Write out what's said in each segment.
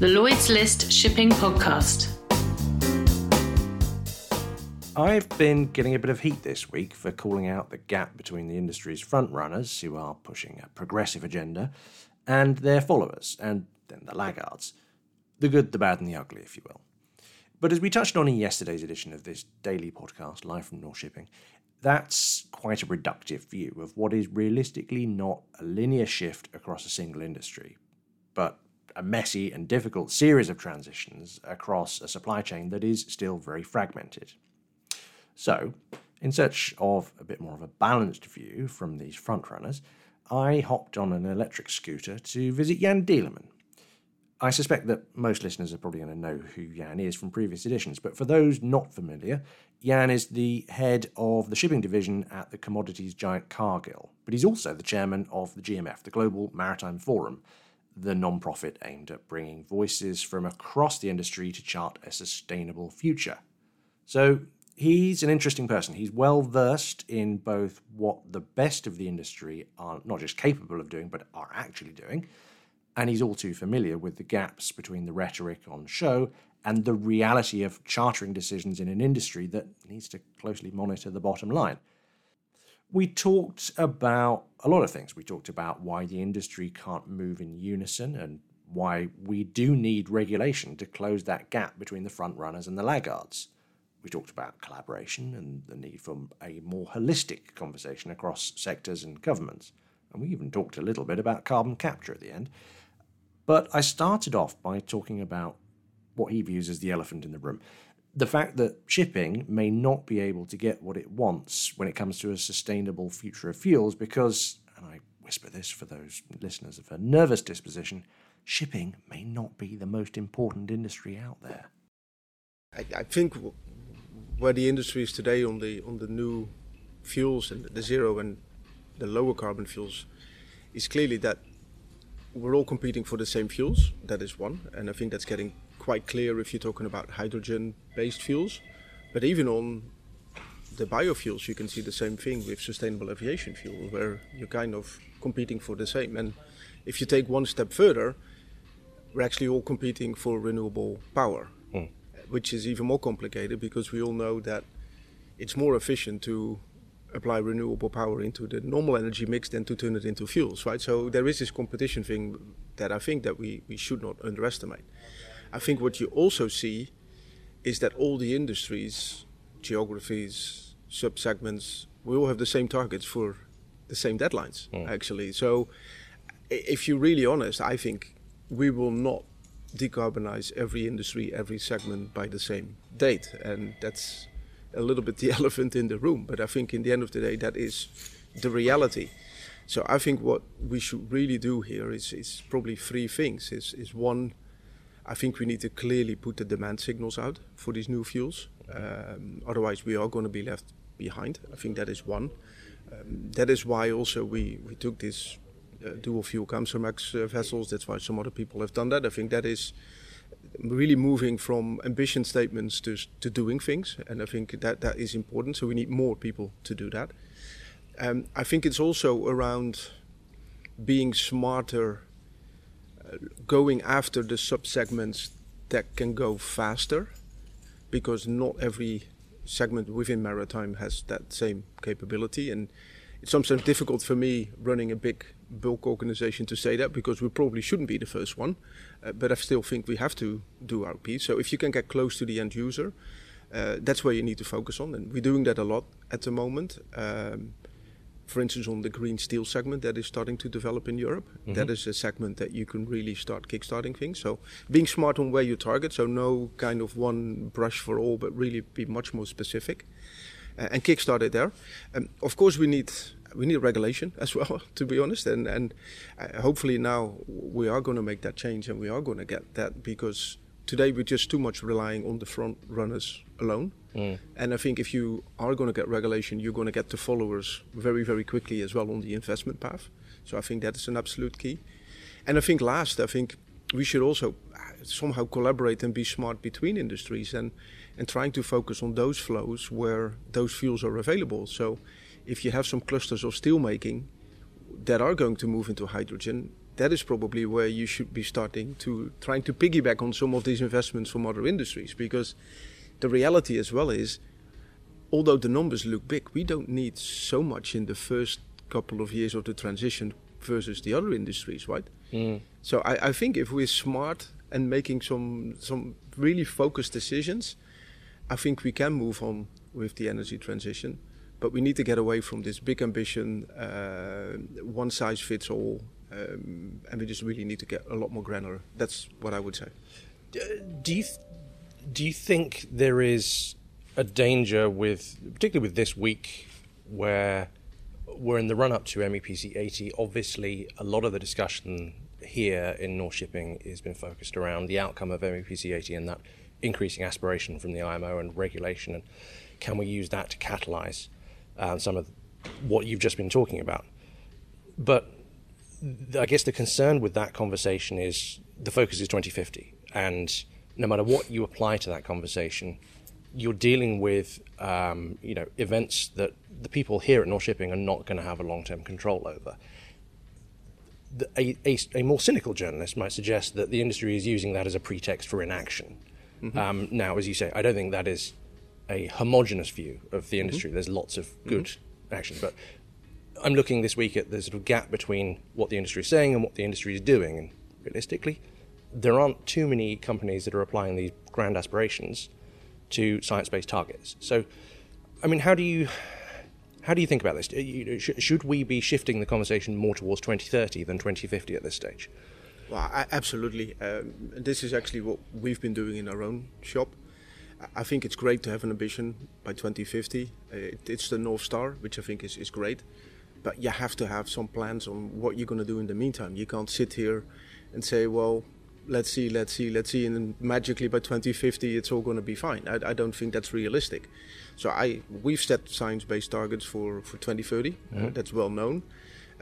the Lloyd's List Shipping Podcast. I've been getting a bit of heat this week for calling out the gap between the industry's frontrunners, who are pushing a progressive agenda, and their followers, and then the laggards. The good, the bad, and the ugly, if you will. But as we touched on in yesterday's edition of this daily podcast, live from Nor-Shipping, that's quite a reductive view of what is realistically not a linear shift across a single industry, but a messy and difficult series of transitions across a supply chain that is still very fragmented. So, in search of a bit more of a balanced view from these frontrunners, I hopped on an electric scooter to visit Jan Dieleman. I suspect that most listeners are probably going to know who Jan is from previous editions, but for those not familiar, Jan is the head of the shipping division at the commodities giant Cargill, but he's also the chairman of the GMF, the Global Maritime Forum, the non-profit aimed at bringing voices from across the industry to chart a sustainable future. So he's an interesting person. He's well versed in both what the best of the industry are not just capable of doing, but are actually doing. And he's all too familiar with the gaps between the rhetoric on show and the reality of chartering decisions in an industry that needs to closely monitor the bottom line. We talked about a lot of things. We talked about why the industry can't move in unison and why we do need regulation to close that gap between the front runners and the laggards. We talked about collaboration and the need for a more holistic conversation across sectors and governments. And we even talked a little bit about carbon capture at the end. But I started off by talking about what he views as the elephant in the room the fact that shipping may not be able to get what it wants when it comes to a sustainable future of fuels because, and I whisper this for those listeners of a nervous disposition, shipping may not be the most important industry out there. I, I think where the industry is today on the on the new fuels and the zero and the lower carbon fuels is clearly that we're all competing for the same fuels. That is one, and I think that's getting quite clear if you're talking about hydrogen-based fuels. But even on the biofuels, you can see the same thing with sustainable aviation fuel, where you're kind of competing for the same. And if you take one step further, we're actually all competing for renewable power, mm. which is even more complicated because we all know that it's more efficient to apply renewable power into the normal energy mix than to turn it into fuels, right? So there is this competition thing that I think that we, we should not underestimate. I think what you also see is that all the industries, geographies, sub-segments, we all have the same targets for the same deadlines, mm. actually. So if you're really honest, I think we will not decarbonize every industry, every segment by the same date. And that's a little bit the elephant in the room. But I think in the end of the day, that is the reality. So I think what we should really do here is, is probably three things. Is, is one, I think we need to clearly put the demand signals out for these new fuels. Um, otherwise, we are going to be left behind. I think that is one. Um, that is why also we, we took this uh, dual fuel Kamsarmax uh, vessels. That's why some other people have done that. I think that is really moving from ambition statements to, to doing things. And I think that, that is important. So we need more people to do that. Um, I think it's also around being smarter going after the sub-segments that can go faster because not every segment within maritime has that same capability. And it's sometimes difficult for me running a big bulk organization to say that because we probably shouldn't be the first one uh, but I still think we have to do our piece. So if you can get close to the end user uh, that's where you need to focus on and we're doing that a lot at the moment. Um, for instance, on the green steel segment that is starting to develop in Europe. Mm-hmm. That is a segment that you can really start kickstarting things. So being smart on where you target, so no kind of one brush for all, but really be much more specific uh, and kickstart it there. Um, of course, we need we need regulation as well, to be honest, and and uh, hopefully now we are going to make that change and we are going to get that because today we're just too much relying on the front runners alone. Mm. And I think if you are going to get regulation, you're going to get the followers very, very quickly as well on the investment path. So I think that is an absolute key. And I think last, I think we should also uh, somehow collaborate and be smart between industries and, and trying to focus on those flows where those fuels are available. So if you have some clusters of steel making that are going to move into hydrogen, that is probably where you should be starting to trying to piggyback on some of these investments from other industries. Because the reality as well is although the numbers look big we don't need so much in the first couple of years of the transition versus the other industries right? Mm. so I, I think if we're smart and making some some really focused decisions I think we can move on with the energy transition but we need to get away from this big ambition, uh, one size fits all, um, and we just really need to get a lot more granular. That's what I would say. Do you th- do you think there is a danger with, particularly with this week, where we're in the run up to MEPC 80? Obviously, a lot of the discussion here in Nor-Shipping has been focused around the outcome of MEPC 80 and that increasing aspiration from the IMO and regulation, and can we use that to catalyse uh, some of what you've just been talking about? But I guess the concern with that conversation is the focus is 2050, and no matter what you apply to that conversation, you're dealing with um, you know events that the people here at Nor-Shipping are not going to have a long-term control over. The, a, a, a, more cynical journalist might suggest that the industry is using that as a pretext for inaction. Mm-hmm. Um, now, as you say, I don't think that is a homogenous view of the industry. Mm-hmm. There's lots of good mm-hmm. action, but I'm looking this week at the sort of gap between what the industry is saying and what the industry is doing. And realistically, there aren't too many companies that are applying these grand aspirations to science-based targets. So, I mean, how do you how do you think about this? Should we be shifting the conversation more towards 2030 than 2050 at this stage? Well, absolutely. Um, this is actually what we've been doing in our own shop. I think it's great to have an ambition by 2050. It, it's the North Star, which I think is, is great but you have to have some plans on what you're going to do in the meantime. You can't sit here and say, well, let's see, let's see, let's see, and then magically by 2050 it's all going to be fine. I, I don't think that's realistic. So I we've set science-based targets for for 2030. Mm-hmm. Uh, that's well known.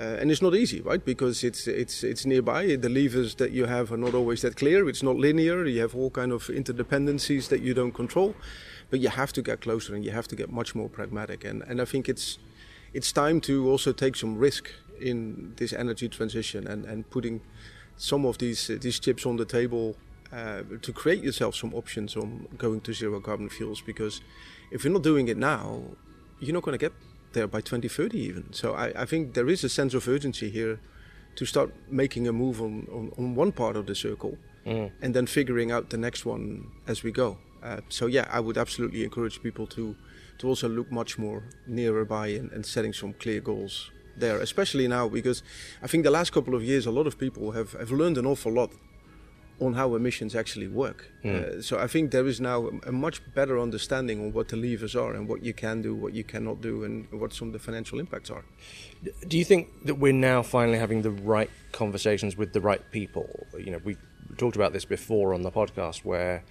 Uh, and it's not easy, right? Because it's it's it's nearby. The levers that you have are not always that clear. It's not linear. You have all kind of interdependencies that you don't control. But you have to get closer, and you have to get much more pragmatic. And and I think it's it's time to also take some risk in this energy transition and, and putting some of these these chips on the table uh, to create yourself some options on going to zero carbon fuels because if you're not doing it now you're not going to get there by 2030 even so I, I, think there is a sense of urgency here to start making a move on, on, on one part of the circle mm. and then figuring out the next one as we go uh, so yeah I would absolutely encourage people to to also look much more nearer by and, and setting some clear goals there, especially now because I think the last couple of years a lot of people have, have learned an awful lot on how emissions actually work. Mm. Uh, so I think there is now a, a, much better understanding on what the levers are and what you can do, what you cannot do, and what some of the financial impacts are. Do you think that we're now finally having the right conversations with the right people? You know, we talked about this before on the podcast where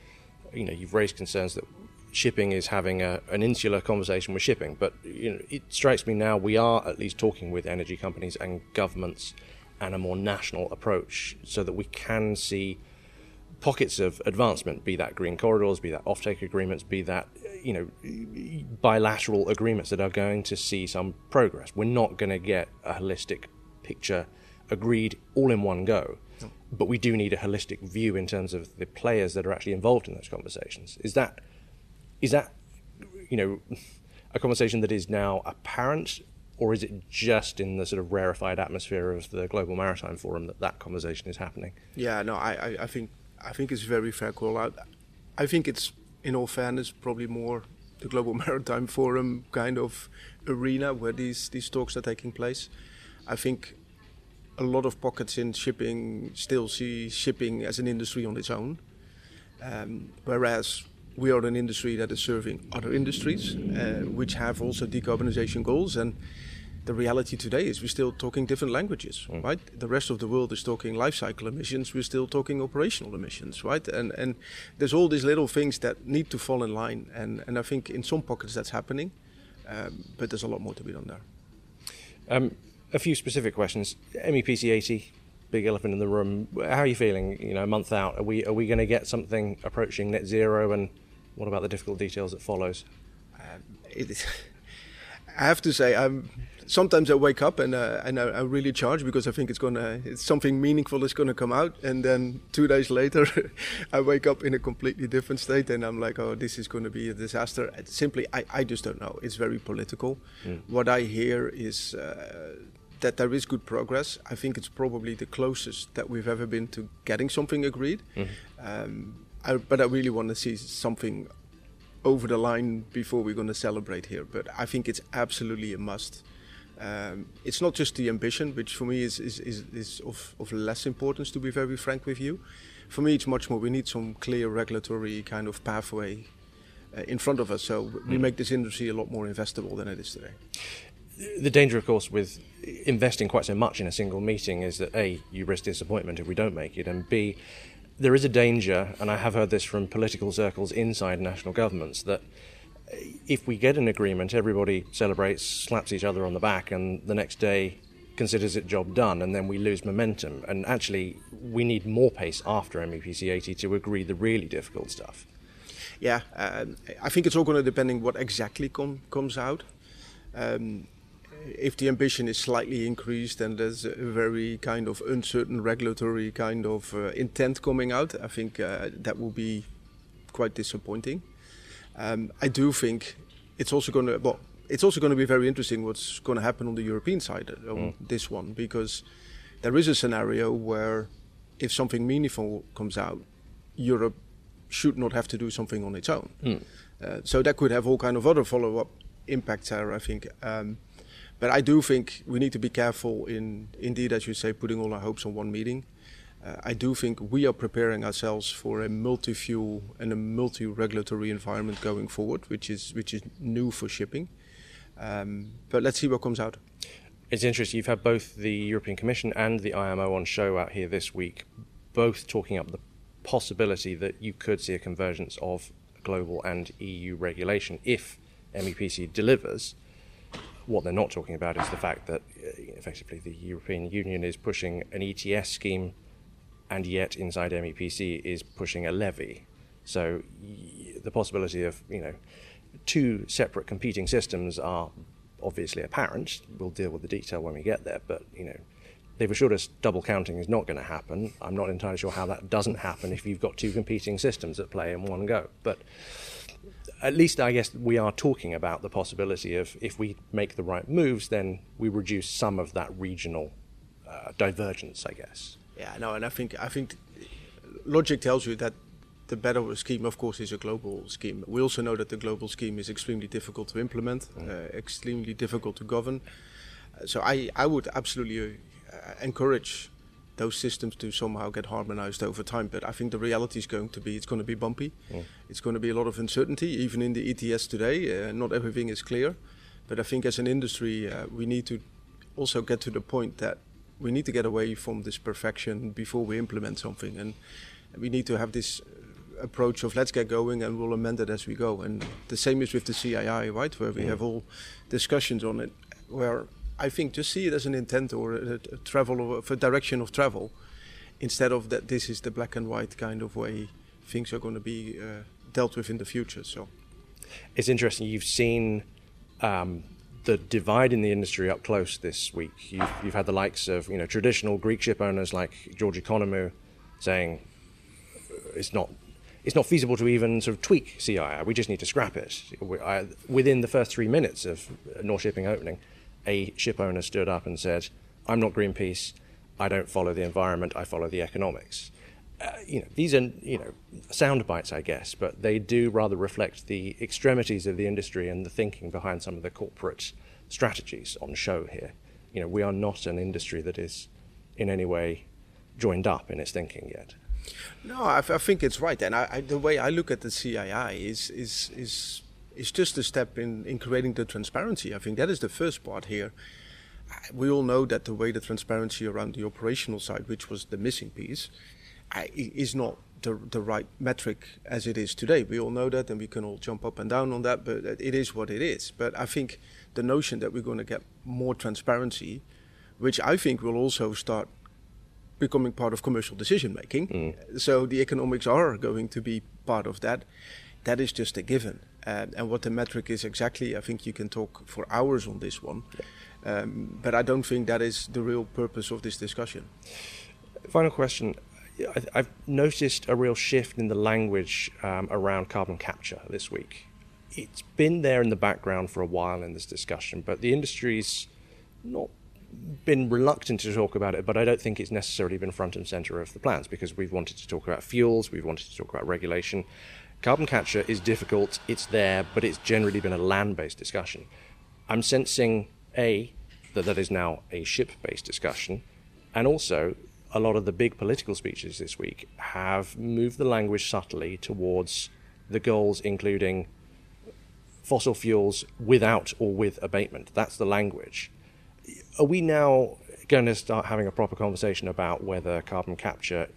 you know you've raised concerns that shipping is having a, an insular conversation with shipping. But you know, it strikes me now we are at least talking with energy companies and governments and a more national approach so that we can see pockets of advancement, be that green corridors, be that offtake agreements, be that you know bilateral agreements that are going to see some progress. We're not going to get a holistic picture agreed all in one go. No. But we do need a holistic view in terms of the players that are actually involved in those conversations. Is that is that you know a conversation that is now apparent or is it just in the sort of rarefied atmosphere of the Global Maritime Forum that that conversation is happening? Yeah, no, I, I, think I think it's very fair call out. I think it's, in all fairness, probably more the Global Maritime Forum kind of arena where these these talks are taking place. I think a lot of pockets in shipping still see shipping as an industry on its own, um, whereas we are an industry that is serving other industries uh, which have also decarbonization goals and the reality today is we're still talking different languages mm. right? The rest of the world is talking life cycle emissions we're still talking operational emissions right? And and there's all these little things that need to fall in line and and i think in some pockets that's happening um, but there's a lot more to be done there. Um, a few specific questions. Mepc 80 big elephant in the room. How are you feeling you know a month out? Are we are we going to get something approaching net zero? And what about the difficult details that follows? Um, it is I have to say, I'm sometimes I wake up and uh, and I, I really charge because I think it's gonna it's something meaningful is gonna come out, and then two days later, I wake up in a completely different state, and I'm like, oh, this is gonna be a disaster. Simply, I, I just don't know. It's very political. Mm. What I hear is. Uh, that there is good progress. I think it's probably the closest that we've ever been to getting something agreed. Mm-hmm. Um, I, but I really want to see something over the line before we're going to celebrate here. But I think it's absolutely a must. Um, it's not just the ambition, which for me is, is, is, is of, of less importance, to be very frank with you. For me, it's much more we need some clear regulatory kind of pathway uh, in front of us so we mm. make this industry a lot more investable than it is today. The danger, of course, with investing quite so much in a single meeting is that A, you risk disappointment if we don't make it, and B, there is a danger, and I have heard this from political circles inside national governments, that if we get an agreement, everybody celebrates, slaps each other on the back, and the next day considers it job done, and then we lose momentum. And actually, we need more pace after MEPC 80 to agree the really difficult stuff. Yeah, um, I think it's all going to depend on what exactly com- comes out. Um, if the ambition is slightly increased and there's a very kind of uncertain regulatory kind of uh, intent coming out, I think uh, that will be quite disappointing. Um, I do think it's also going to well, it's also going to be very interesting what's going to happen on the European side on mm. this one because there is a scenario where if something meaningful comes out, Europe should not have to do something on its own. Mm. Uh, so that could have all kind of other follow-up impacts there. I think. Um, but I do think we need to be careful in, indeed, as you say, putting all our hopes on one meeting. Uh, I do think we are preparing ourselves for a multi-fuel and a multi-regulatory environment going forward, which is which is new for shipping. Um, but let's see what comes out. It's interesting. You've had both the European Commission and the IMO on show out here this week, both talking up the possibility that you could see a convergence of global and EU regulation if MEPC delivers. What they're not talking about is the fact that uh, effectively the European Union is pushing an ETS scheme and yet inside MEPC is pushing a levy. So the possibility of you know two separate competing systems are obviously apparent. We'll deal with the detail when we get there, but you know they've assured us double counting is not going to happen. I'm not entirely sure how that doesn't happen if you've got two competing systems at play in one go, but. At least, I guess we are talking about the possibility of if we make the right moves, then we reduce some of that regional uh, divergence, I guess. Yeah, no, and I think I think logic tells you that the better scheme, of course, is a global scheme. We also know that the global scheme is extremely difficult to implement, mm. uh, extremely difficult to govern. Uh, so I, I would absolutely uh, encourage those systems to somehow get harmonized over time. But I think the reality is going to be it's going to be bumpy. Mm. It's going to be a lot of uncertainty, even in the ETS today. Uh, not everything is clear. But I think as an industry, uh, we need to also get to the point that we need to get away from this perfection before we implement something, and we need to have this approach of let's get going and we'll amend it as we go. And the same is with the CII, right, where we have all discussions on it, where I think just see it as an intent or a, a travel or a direction of travel, instead of that this is the black and white kind of way things are going to be uh, dealt with in the future. So it's interesting. You've seen. Um, the divide in the industry up close this week. You've, you've had the likes of you know traditional Greek ship owners like George Economou saying uh, it's not it's not feasible to even sort of tweak CII. We just need to scrap it. Within the first three minutes of uh, Nor-Shipping opening, a ship owner stood up and said, "I'm not Greenpeace. I don't follow the environment. I follow the economics." Uh, you know, these are you know sound bites, I guess, but they do rather reflect the extremities of the industry and the thinking behind some of the corporate strategies on show here. You know, we are not an industry that is in any way joined up in its thinking yet. No, I, I think it's right, and I, I, the way I look at the CII is is is is just a step in in creating the transparency. I think that is the first part here. We all know that the way the transparency around the operational side, which was the missing piece, is not the, the right metric as it is today. We all know that, and we can all jump up and down on that, but it is what it is. But I think the notion that we're going to get more transparency, which I think will also start becoming part of commercial decision making. Mm. So the economics are going to be part of that. that is just a given. Uh, and what the metric is exactly, I think you can talk for hours on this one. Um, but I don't think that is the real purpose of this discussion. Final question. I've noticed a real shift in the language um, around carbon capture this week. It's been there in the background for a while in this discussion, but the industry's not been reluctant to talk about it, but I don't think it's necessarily been front and center of the plans because we've wanted to talk about fuels, we've wanted to talk about regulation. Carbon capture is difficult, it's there, but it's generally been a land based discussion. I'm sensing, A, that that is now a ship based discussion, and also a lot of the big political speeches this week have moved the language subtly towards the goals, including fossil fuels without or with abatement. That's the language. Are we now going to start having a proper conversation about whether carbon capture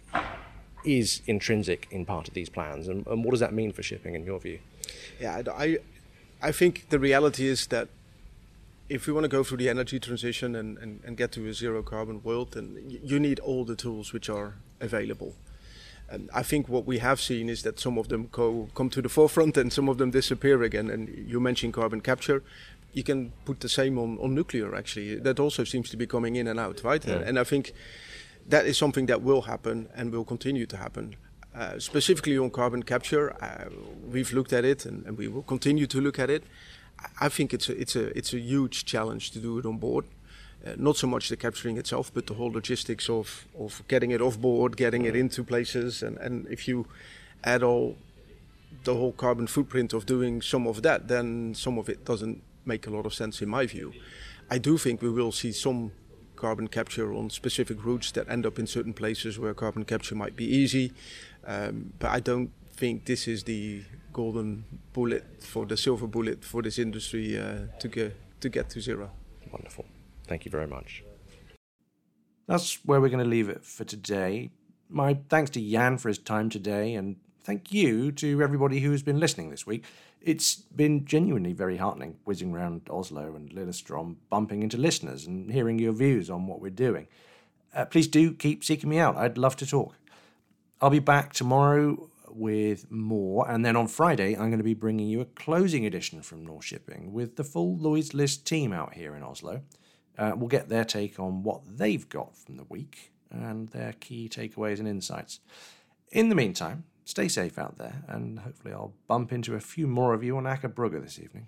is intrinsic in part of these plans, and, and what does that mean for shipping, in your view? Yeah, I, I think the reality is that if we want to go through the energy transition and, and, and get to a zero carbon world, then you need all the tools which are available. And I think what we have seen is that some of them co- come to the forefront and some of them disappear again. And you mentioned carbon capture. You can put the same on, on nuclear, actually. That also seems to be coming in and out, right? Yeah. And I think that is something that will happen and will continue to happen. Uh, specifically on carbon capture, uh, we've looked at it and, and, we will continue to look at it. I think it's a, it's a it's a huge challenge to do it on board. Uh, not so much the capturing itself, but the whole logistics of, of getting it off board, getting it into places, and, and if you add all the whole carbon footprint of doing some of that, then some of it doesn't make a lot of sense in my view. I do think we will see some carbon capture on specific routes that end up in certain places where carbon capture might be easy, um, but I don't think this is the golden bullet for the silver bullet for this industry uh, to get to get to zero. Wonderful. Thank you very much. That's where we're going to leave it for today. My thanks to Jan for his time today, and thank you to everybody who has been listening this week. It's been genuinely very heartening whizzing around Oslo and Lillestrøm, bumping into listeners and hearing your views on what we're doing. Uh, please do keep seeking me out. I'd love to talk. I'll be back tomorrow with more. And then on Friday, I'm going to be bringing you a closing edition from Nor-Shipping with the full Lloyd's List team out here in Oslo. Uh, we'll get their take on what they've got from the week and their key takeaways and insights. In the meantime, stay safe out there, and hopefully, I'll bump into a few more of you on Brygge this evening.